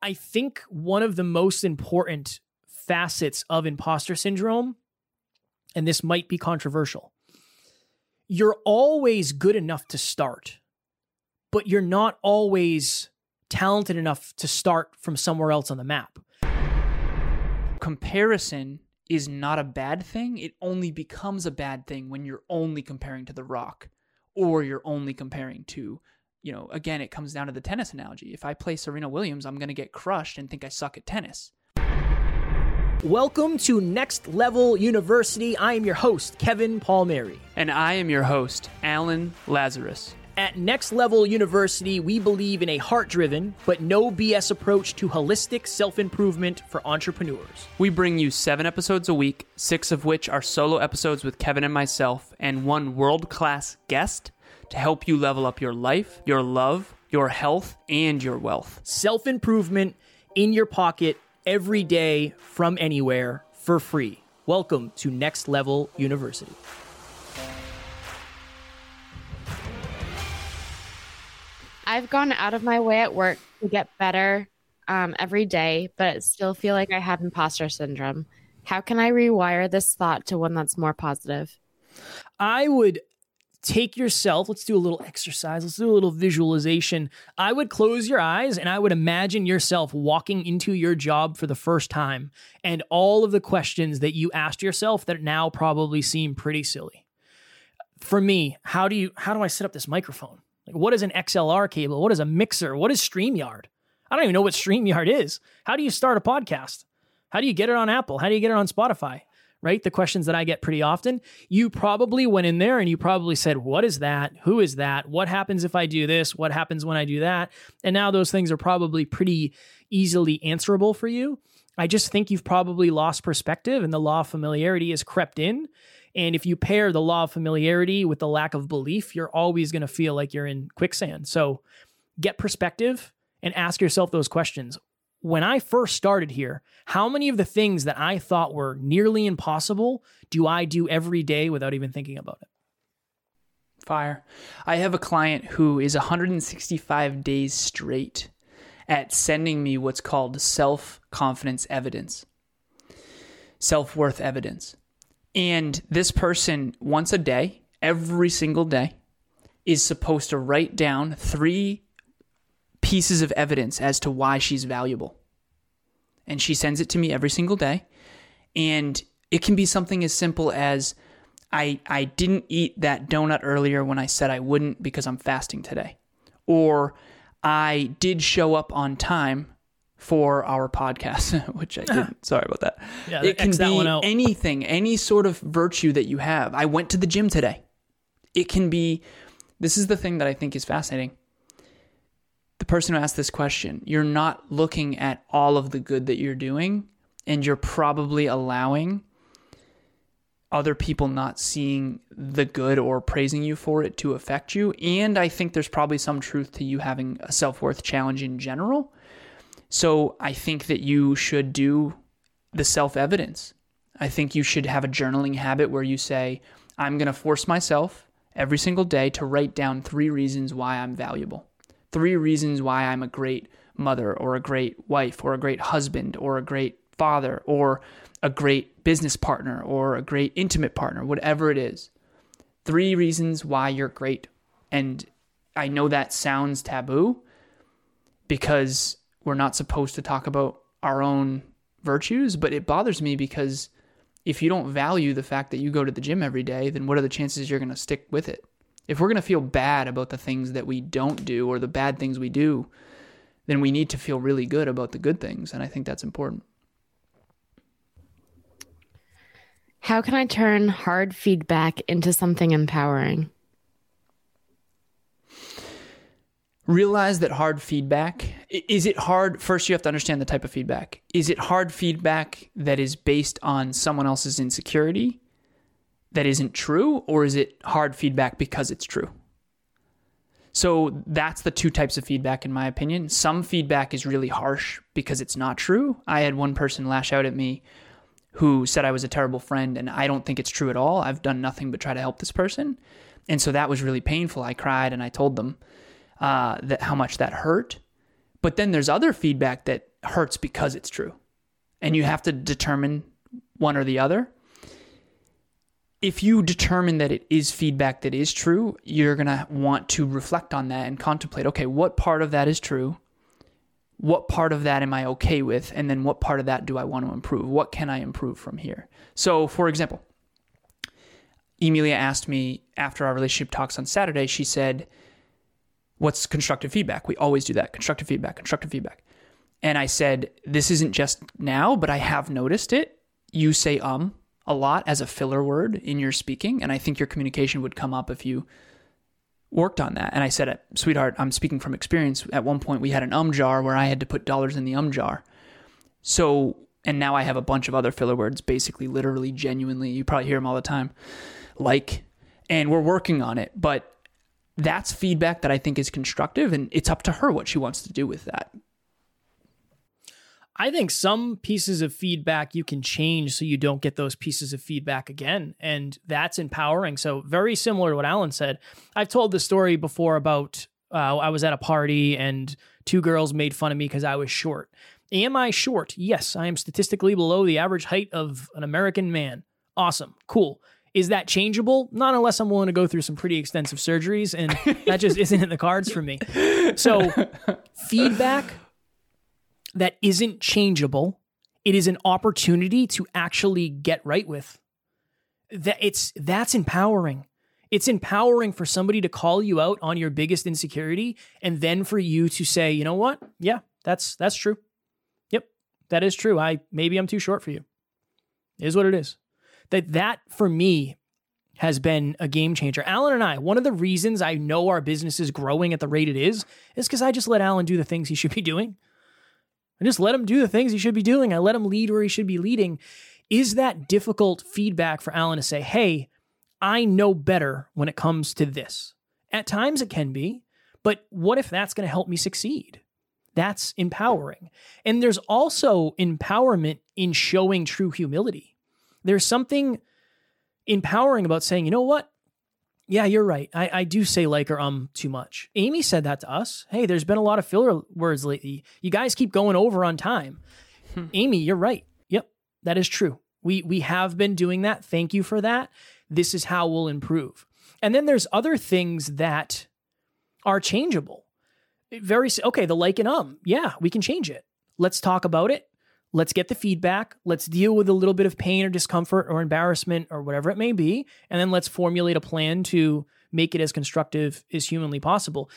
I think one of the most important facets of imposter syndrome, and this might be controversial, you're always good enough to start, but you're not always talented enough to start from somewhere else on the map. Comparison is not a bad thing. It only becomes a bad thing when you're only comparing to The Rock or you're only comparing to, you know, again, it comes down to the tennis analogy. If I play Serena Williams, I'm going to get crushed and think I suck at tennis. Welcome to Next Level University. I am your host, Kevin Palmieri. And I am your host, Alan Lazarus. At Next Level University, we believe in a heart driven, but no BS approach to holistic self improvement for entrepreneurs. We bring you seven episodes a week, six of which are solo episodes with Kevin and myself, and one world class guest to help you level up your life, your love, your health, and your wealth. Self improvement in your pocket every day from anywhere for free. Welcome to Next Level University. I've gone out of my way at work to get better um, every day, but still feel like I have imposter syndrome. How can I rewire this thought to one that's more positive? I would take yourself, let's do a little exercise, let's do a little visualization. I would close your eyes and I would imagine yourself walking into your job for the first time and all of the questions that you asked yourself that now probably seem pretty silly. For me, how do you how do I set up this microphone? Like what is an XLR cable? What is a mixer? What is StreamYard? I don't even know what StreamYard is. How do you start a podcast? How do you get it on Apple? How do you get it on Spotify? Right? The questions that I get pretty often. You probably went in there and you probably said, What is that? Who is that? What happens if I do this? What happens when I do that? And now those things are probably pretty easily answerable for you. I just think you've probably lost perspective and the law of familiarity has crept in. And if you pair the law of familiarity with the lack of belief, you're always going to feel like you're in quicksand. So get perspective and ask yourself those questions when I first started here, how many of the things that I thought were nearly impossible do I do every day without even thinking about it? Fire. I have a client who is 165 days straight at sending me what's called self confidence evidence, self worth evidence. And this person, once a day, every single day, is supposed to write down three pieces of evidence as to why she's valuable. And she sends it to me every single day. And it can be something as simple as I, I didn't eat that donut earlier when I said I wouldn't because I'm fasting today. Or I did show up on time for our podcast, which I didn't. Sorry about that. Yeah, it can be anything, any sort of virtue that you have. I went to the gym today. It can be, this is the thing that I think is fascinating the person who asked this question, you're not looking at all of the good that you're doing, and you're probably allowing other people not seeing the good or praising you for it to affect you. And I think there's probably some truth to you having a self worth challenge in general. So I think that you should do the self evidence. I think you should have a journaling habit where you say, I'm going to force myself every single day to write down three reasons why I'm valuable three reasons why I'm a great mother or a great wife or a great husband or a great father or a great business partner or a great intimate partner, whatever it is. Three reasons why you're great. And I know that sounds taboo because we're not supposed to talk about our own virtues, but it bothers me because if you don't value the fact that you go to the gym every day, then what are the chances you're going to stick with it? If we're going to feel bad about the things that we don't do or the bad things we do, then we need to feel really good about the good things. And I think that's important. How can I turn hard feedback into something empowering? Realize that hard feedback is it hard? First, you have to understand the type of feedback. Is it hard feedback that is based on someone else's insecurity? That isn't true, or is it hard feedback because it's true? So that's the two types of feedback, in my opinion. Some feedback is really harsh because it's not true. I had one person lash out at me who said I was a terrible friend, and I don't think it's true at all. I've done nothing but try to help this person. And so that was really painful. I cried and I told them uh, that how much that hurt. But then there's other feedback that hurts because it's true. And you have to determine one or the other. If you determine that it is feedback that is true, you're going to want to reflect on that and contemplate okay, what part of that is true? What part of that am I okay with? And then what part of that do I want to improve? What can I improve from here? So, for example, Emilia asked me after our relationship talks on Saturday, she said, What's constructive feedback? We always do that constructive feedback, constructive feedback. And I said, This isn't just now, but I have noticed it. You say um a lot as a filler word in your speaking. And I think your communication would come up if you worked on that. And I said, Sweetheart, I'm speaking from experience. At one point, we had an um jar where I had to put dollars in the um jar. So, and now I have a bunch of other filler words, basically, literally, genuinely. You probably hear them all the time, like, and we're working on it. But that's feedback that I think is constructive, and it's up to her what she wants to do with that. I think some pieces of feedback you can change so you don't get those pieces of feedback again. And that's empowering. So, very similar to what Alan said. I've told the story before about uh, I was at a party and two girls made fun of me because I was short. Am I short? Yes, I am statistically below the average height of an American man. Awesome. Cool. Is that changeable? Not unless I'm willing to go through some pretty extensive surgeries, and that just isn't in the cards for me. So, feedback that isn't changeable, it is an opportunity to actually get right with. That it's that's empowering. It's empowering for somebody to call you out on your biggest insecurity and then for you to say, "You know what? Yeah, that's that's true. Yep, that is true. I maybe I'm too short for you." Is what it is that that for me has been a game changer. Alan and I, one of the reasons I know our business is growing at the rate it is, is because I just let Alan do the things he should be doing. I just let him do the things he should be doing. I let him lead where he should be leading. Is that difficult feedback for Alan to say, hey, I know better when it comes to this? At times it can be, but what if that's going to help me succeed? That's empowering. And there's also empowerment in showing true humility. There's something empowering about saying, you know what? Yeah, you're right. I, I do say like or um too much. Amy said that to us. Hey, there's been a lot of filler words lately. You guys keep going over on time. Hmm. Amy, you're right. Yep, that is true. We we have been doing that. Thank you for that. This is how we'll improve. And then there's other things that are changeable. Very okay, the like and um. Yeah, we can change it. Let's talk about it. Let's get the feedback. Let's deal with a little bit of pain or discomfort or embarrassment or whatever it may be. And then let's formulate a plan to make it as constructive as humanly possible.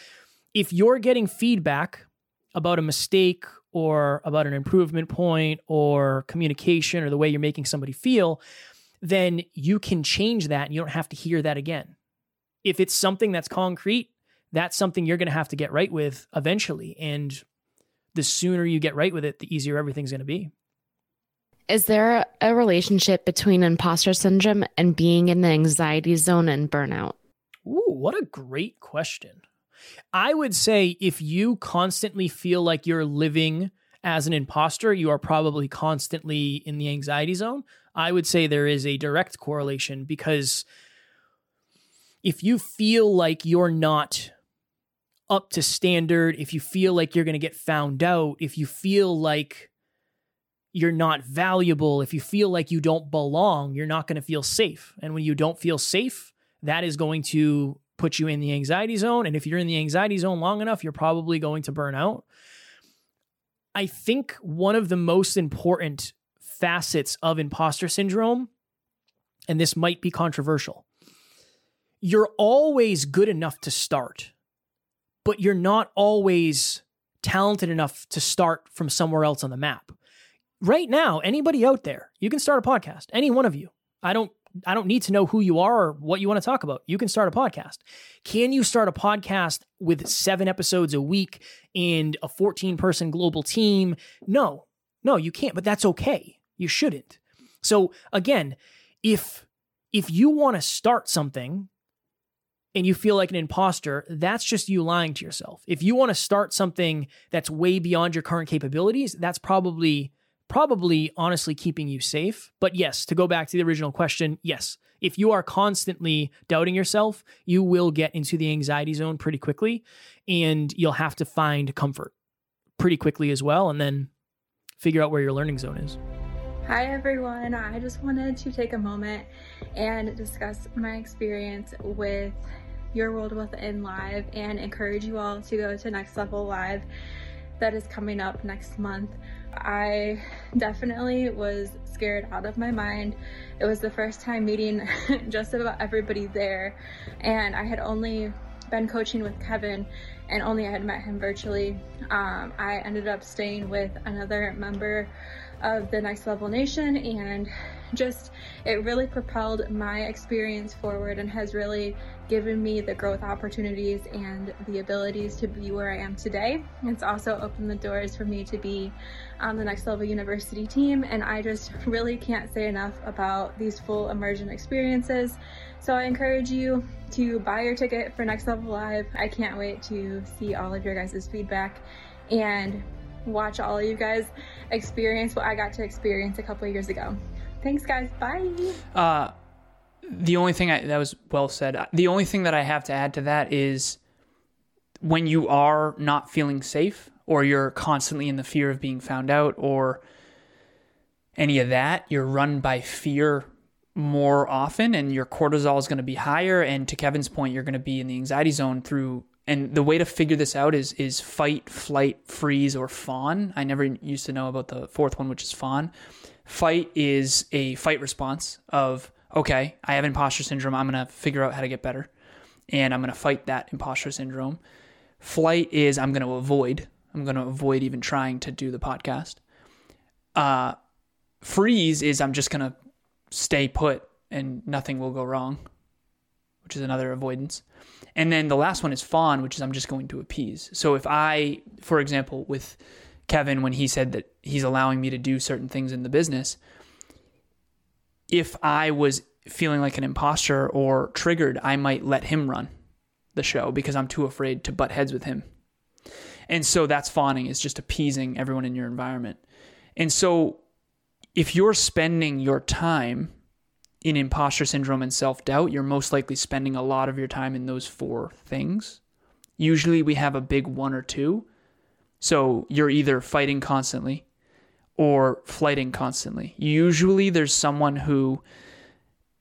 If you're getting feedback about a mistake or about an improvement point or communication or the way you're making somebody feel, then you can change that and you don't have to hear that again. If it's something that's concrete, that's something you're going to have to get right with eventually. And the sooner you get right with it, the easier everything's going to be. Is there a relationship between imposter syndrome and being in the anxiety zone and burnout? Ooh, what a great question. I would say if you constantly feel like you're living as an imposter, you are probably constantly in the anxiety zone. I would say there is a direct correlation because if you feel like you're not up to standard, if you feel like you're going to get found out, if you feel like you're not valuable, if you feel like you don't belong, you're not going to feel safe. And when you don't feel safe, that is going to put you in the anxiety zone. And if you're in the anxiety zone long enough, you're probably going to burn out. I think one of the most important facets of imposter syndrome, and this might be controversial, you're always good enough to start but you're not always talented enough to start from somewhere else on the map. Right now, anybody out there, you can start a podcast. Any one of you. I don't I don't need to know who you are or what you want to talk about. You can start a podcast. Can you start a podcast with 7 episodes a week and a 14 person global team? No. No, you can't, but that's okay. You shouldn't. So again, if if you want to start something and you feel like an imposter, that's just you lying to yourself. If you want to start something that's way beyond your current capabilities, that's probably probably honestly keeping you safe. But yes, to go back to the original question, yes. If you are constantly doubting yourself, you will get into the anxiety zone pretty quickly and you'll have to find comfort pretty quickly as well and then figure out where your learning zone is. Hi everyone. I just wanted to take a moment and discuss my experience with Your World Within Live and encourage you all to go to Next Level Live that is coming up next month. I definitely was scared out of my mind. It was the first time meeting just about everybody there, and I had only been coaching with Kevin and only I had met him virtually. Um, I ended up staying with another member of the Next Level Nation and just it really propelled my experience forward and has really given me the growth opportunities and the abilities to be where I am today. It's also opened the doors for me to be on the Next Level University team, and I just really can't say enough about these full immersion experiences. So I encourage you to buy your ticket for Next Level Live. I can't wait to see all of your guys' feedback and watch all of you guys experience what I got to experience a couple years ago. Thanks, guys. Bye. Uh, the only thing I, that was well said. The only thing that I have to add to that is when you are not feeling safe or you're constantly in the fear of being found out or any of that, you're run by fear more often and your cortisol is going to be higher and to Kevin's point you're going to be in the anxiety zone through and the way to figure this out is is fight, flight, freeze or fawn. I never used to know about the fourth one which is fawn. Fight is a fight response of okay, I have imposter syndrome. I'm going to figure out how to get better and I'm going to fight that imposter syndrome. Flight is I'm going to avoid. I'm going to avoid even trying to do the podcast. Uh, freeze is I'm just going to stay put and nothing will go wrong, which is another avoidance. And then the last one is fawn, which is I'm just going to appease. So if I, for example, with Kevin, when he said that he's allowing me to do certain things in the business, if I was feeling like an imposter or triggered, I might let him run the show because I'm too afraid to butt heads with him. And so that's fawning, is just appeasing everyone in your environment. And so if you're spending your time in imposter syndrome and self doubt, you're most likely spending a lot of your time in those four things. Usually we have a big one or two. So you're either fighting constantly or flighting constantly. Usually there's someone who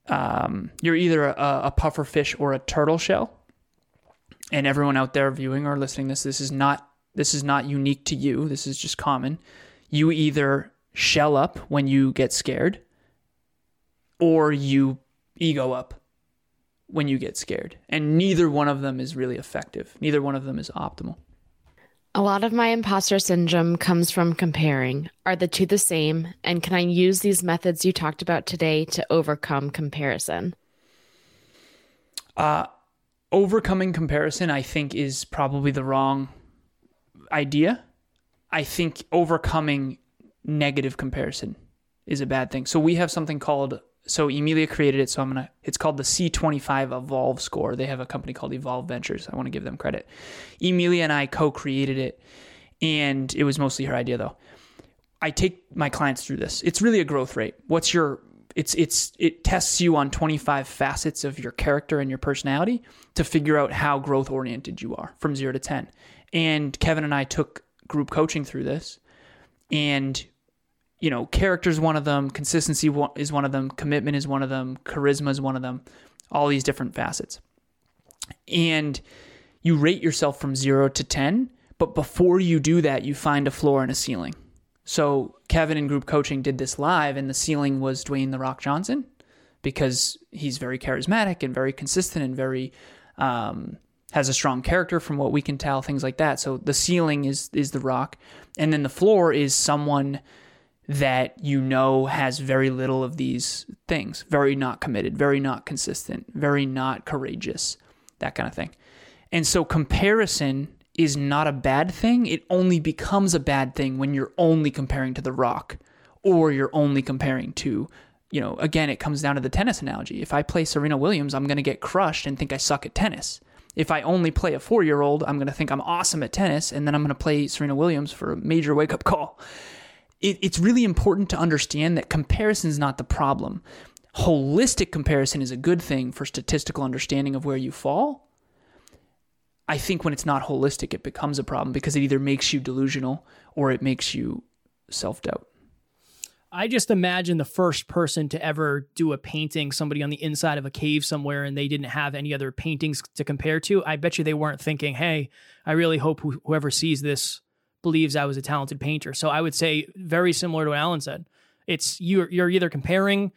um, you're either a, a puffer fish or a turtle shell. And everyone out there viewing or listening this, this is not this is not unique to you. This is just common. You either shell up when you get scared or you ego up when you get scared. And neither one of them is really effective. Neither one of them is optimal. A lot of my imposter syndrome comes from comparing. Are the two the same? And can I use these methods you talked about today to overcome comparison? Uh, overcoming comparison, I think, is probably the wrong idea. I think overcoming negative comparison is a bad thing. So we have something called so Emilia created it, so I'm gonna. It's called the C25 Evolve score. They have a company called Evolve Ventures. I want to give them credit. Emilia and I co-created it, and it was mostly her idea though. I take my clients through this. It's really a growth rate. What's your it's it's it tests you on 25 facets of your character and your personality to figure out how growth oriented you are from 0 to 10. And Kevin and I took group coaching through this and you know, character is one of them, consistency is one of them, commitment is one of them, charisma is one of them, all these different facets. And you rate yourself from zero to 10, but before you do that, you find a floor and a ceiling. So Kevin in group coaching did this live, and the ceiling was Dwayne The Rock Johnson because he's very charismatic and very consistent and very um, has a strong character from what we can tell, things like that. So the ceiling is is The Rock, and then the floor is someone that you know has very little of these things very not committed, very not consistent, very not courageous, that kind of thing. And so comparison is not a bad thing. It only becomes a bad thing when you're only comparing to The Rock or you're only comparing to, you know, again, it comes down to the tennis analogy. If I play Serena Williams, I'm going to get crushed and think I suck at tennis. If I only play a four year old, I'm going to think I'm awesome at tennis and then I'm going to play Serena Williams for a major wake up call it, it's really important to understand that comparison is not the problem. Holistic comparison is a good thing for statistical understanding of where you fall. I think when it's not holistic, it becomes a problem because it either makes you delusional or it makes you self doubt. I just imagine the first person to ever do a painting, somebody on the inside of a cave somewhere, and they didn't have any other paintings to compare to. I bet you they weren't thinking, hey, I really hope wh- whoever sees this believes I was a talented painter. So I would say, very similar to what Alan said. It's you're, you're either comparing,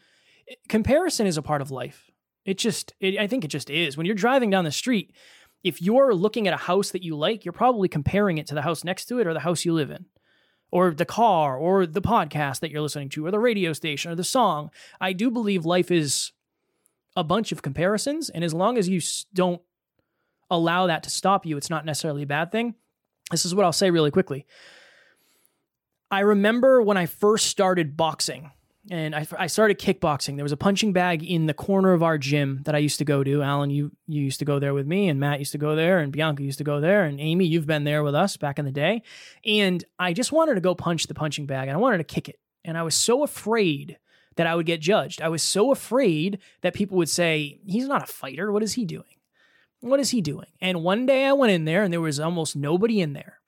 comparison is a part of life. It just, it, I think it just is. When you're driving down the street, if you're looking at a house that you like, you're probably comparing it to the house next to it or the house you live in or the car or the podcast that you're listening to or the radio station or the song. I do believe life is a bunch of comparisons. And as long as you don't allow that to stop you, it's not necessarily a bad thing. This is what I'll say really quickly. I remember when I first started boxing and I, I started kickboxing. There was a punching bag in the corner of our gym that I used to go to. Alan, you you used to go there with me, and Matt used to go there, and Bianca used to go there, and Amy, you've been there with us back in the day. And I just wanted to go punch the punching bag, and I wanted to kick it, and I was so afraid that I would get judged. I was so afraid that people would say, "He's not a fighter. What is he doing? What is he doing?" And one day I went in there, and there was almost nobody in there,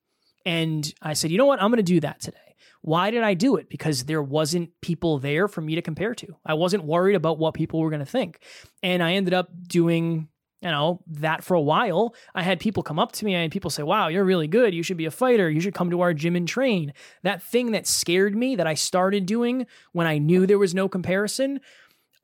and I said, "You know what? I'm going to do that today." Why did I do it? Because there wasn't people there for me to compare to. I wasn't worried about what people were going to think. And I ended up doing, you know, that for a while. I had people come up to me and people say, "Wow, you're really good. You should be a fighter. You should come to our gym and train." That thing that scared me that I started doing when I knew there was no comparison,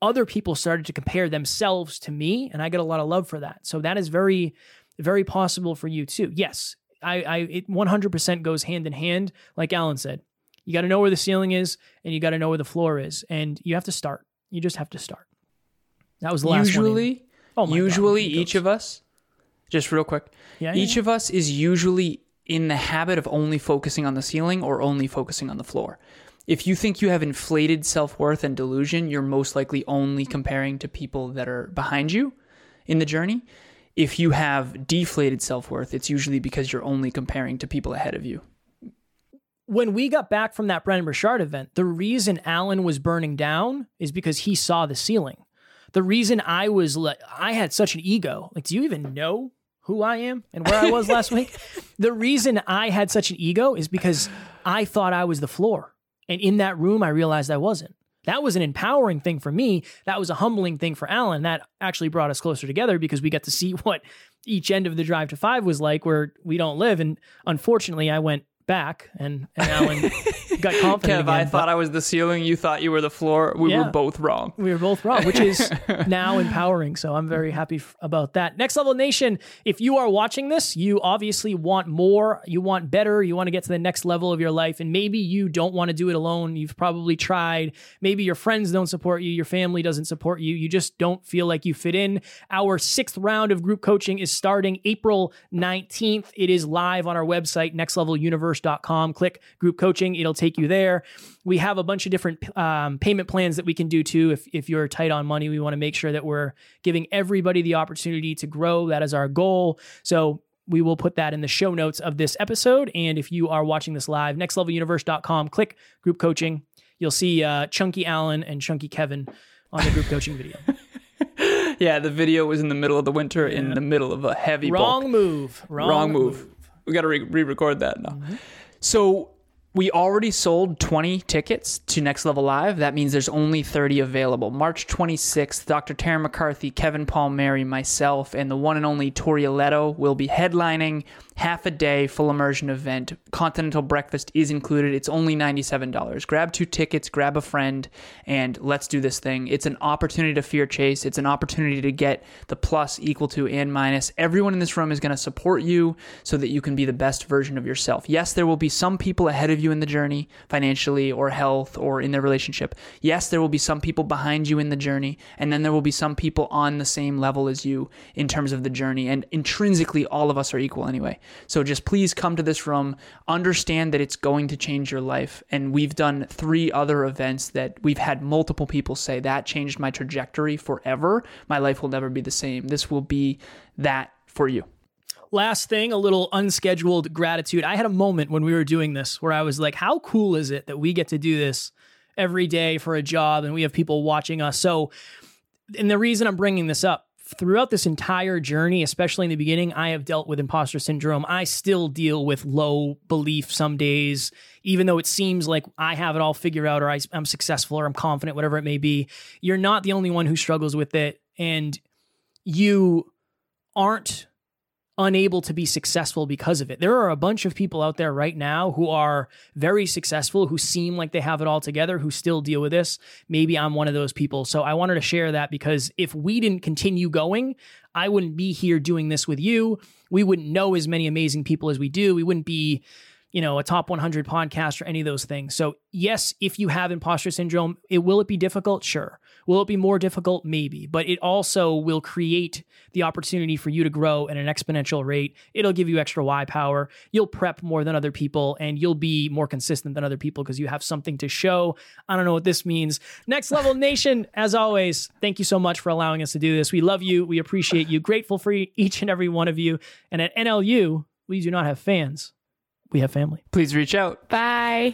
other people started to compare themselves to me, and I get a lot of love for that. So that is very very possible for you too. Yes, I, I it 100% goes hand in hand like Alan said. You got to know where the ceiling is and you got to know where the floor is. And you have to start. You just have to start. That was the last usually, one. Oh usually God, each of us, just real quick, yeah, each yeah. of us is usually in the habit of only focusing on the ceiling or only focusing on the floor. If you think you have inflated self worth and delusion, you're most likely only comparing to people that are behind you in the journey. If you have deflated self worth, it's usually because you're only comparing to people ahead of you when we got back from that Brendon Burchard event, the reason Alan was burning down is because he saw the ceiling. The reason I was like, I had such an ego. Like, do you even know who I am and where I was last week? The reason I had such an ego is because I thought I was the floor. And in that room, I realized I wasn't. That was an empowering thing for me. That was a humbling thing for Alan. That actually brought us closer together because we got to see what each end of the drive to five was like where we don't live. And unfortunately, I went back and, and Alan got confident. Kev, again, I thought I was the ceiling. You thought you were the floor. We Yeah. were both wrong. we were both wrong, which is now empowering. So I'm very happy f- about that. Next Level Nation, if you are watching this, you obviously want more, you want better, you want to get to the next level of your life, and maybe you don't want to do it alone. You've probably tried. Maybe your friends don't support you, your family doesn't support you, you just don't feel like you fit in. Our sixth round of group coaching is starting April 19th. It is live on our website, nextleveluniverse.com. Click group coaching, it'll take you there. We have a bunch of different um, payment plans that we can do too. If, if you're tight on money, we want to make sure that we're giving everybody the opportunity to grow. That is our goal. So we will put that in the show notes of this episode. And if you are watching this live, nextleveluniverse.com, click group coaching. You'll see uh, Chunky Alan and Chunky Kevin on the group coaching video. Yeah, the video was in the middle of the winter, in the middle of a heavy Wrong bulk. move. Wrong, Wrong move. We got to re record that now. So we already sold 20 tickets to Next Level Live. That means there's only 30 available. March 26th, Dr. Tara McCarthy, Kevin Palmieri, myself, and the one and only Tori Leto will be headlining half a day full immersion event. Continental breakfast is included. It's only $97. Grab two tickets, grab a friend, and let's do this thing. It's an opportunity to fear chase. It's an opportunity to get the plus equal to and minus. Everyone in this room is going to support you so that you can be the best version of yourself. Yes, there will be some people ahead of you in the journey, financially or health or in their relationship. Yes, there will be some people behind you in the journey, and then there will be some people on the same level as you in terms of the journey. And intrinsically, all of us are equal anyway. So just please come to this room, understand that it's going to change your life. And we've done three other events that we've had multiple people say that changed my trajectory forever. My life will never be the same. This will be that for you. Last thing, a little unscheduled gratitude. I had a moment when we were doing this where I was like, how cool is it that we get to do this every day for a job and we have people watching us? So, and the reason I'm bringing this up throughout this entire journey, especially in the beginning, I have dealt with imposter syndrome. I still deal with low belief some days, even though it seems like I have it all figured out or I, am successful or I'm confident, whatever it may be. You're not the only one who struggles with it. And you aren't unable to be successful because of it. There are a bunch of people out there right now who are very successful, who seem like they have it all together, who still deal with this. Maybe I'm one of those people. So I wanted to share that because if we didn't continue going, I wouldn't be here doing this with you. We wouldn't know as many amazing people as we do. We wouldn't be you know, a top 100 podcast or any of those things. So, yes, if you have imposter syndrome, it will it be difficult? Sure. Will it be more difficult? Maybe. But it also will create the opportunity for you to grow at an exponential rate. It'll give you extra Y power. You'll prep more than other people and you'll be more consistent than other people because you have something to show. I don't know what this means. Next Level Nation, as always, thank you so much for allowing us to do this. We love you. We appreciate you. Grateful for each and every one of you. And at NLU, we do not have fans we have family. Please reach out. Bye.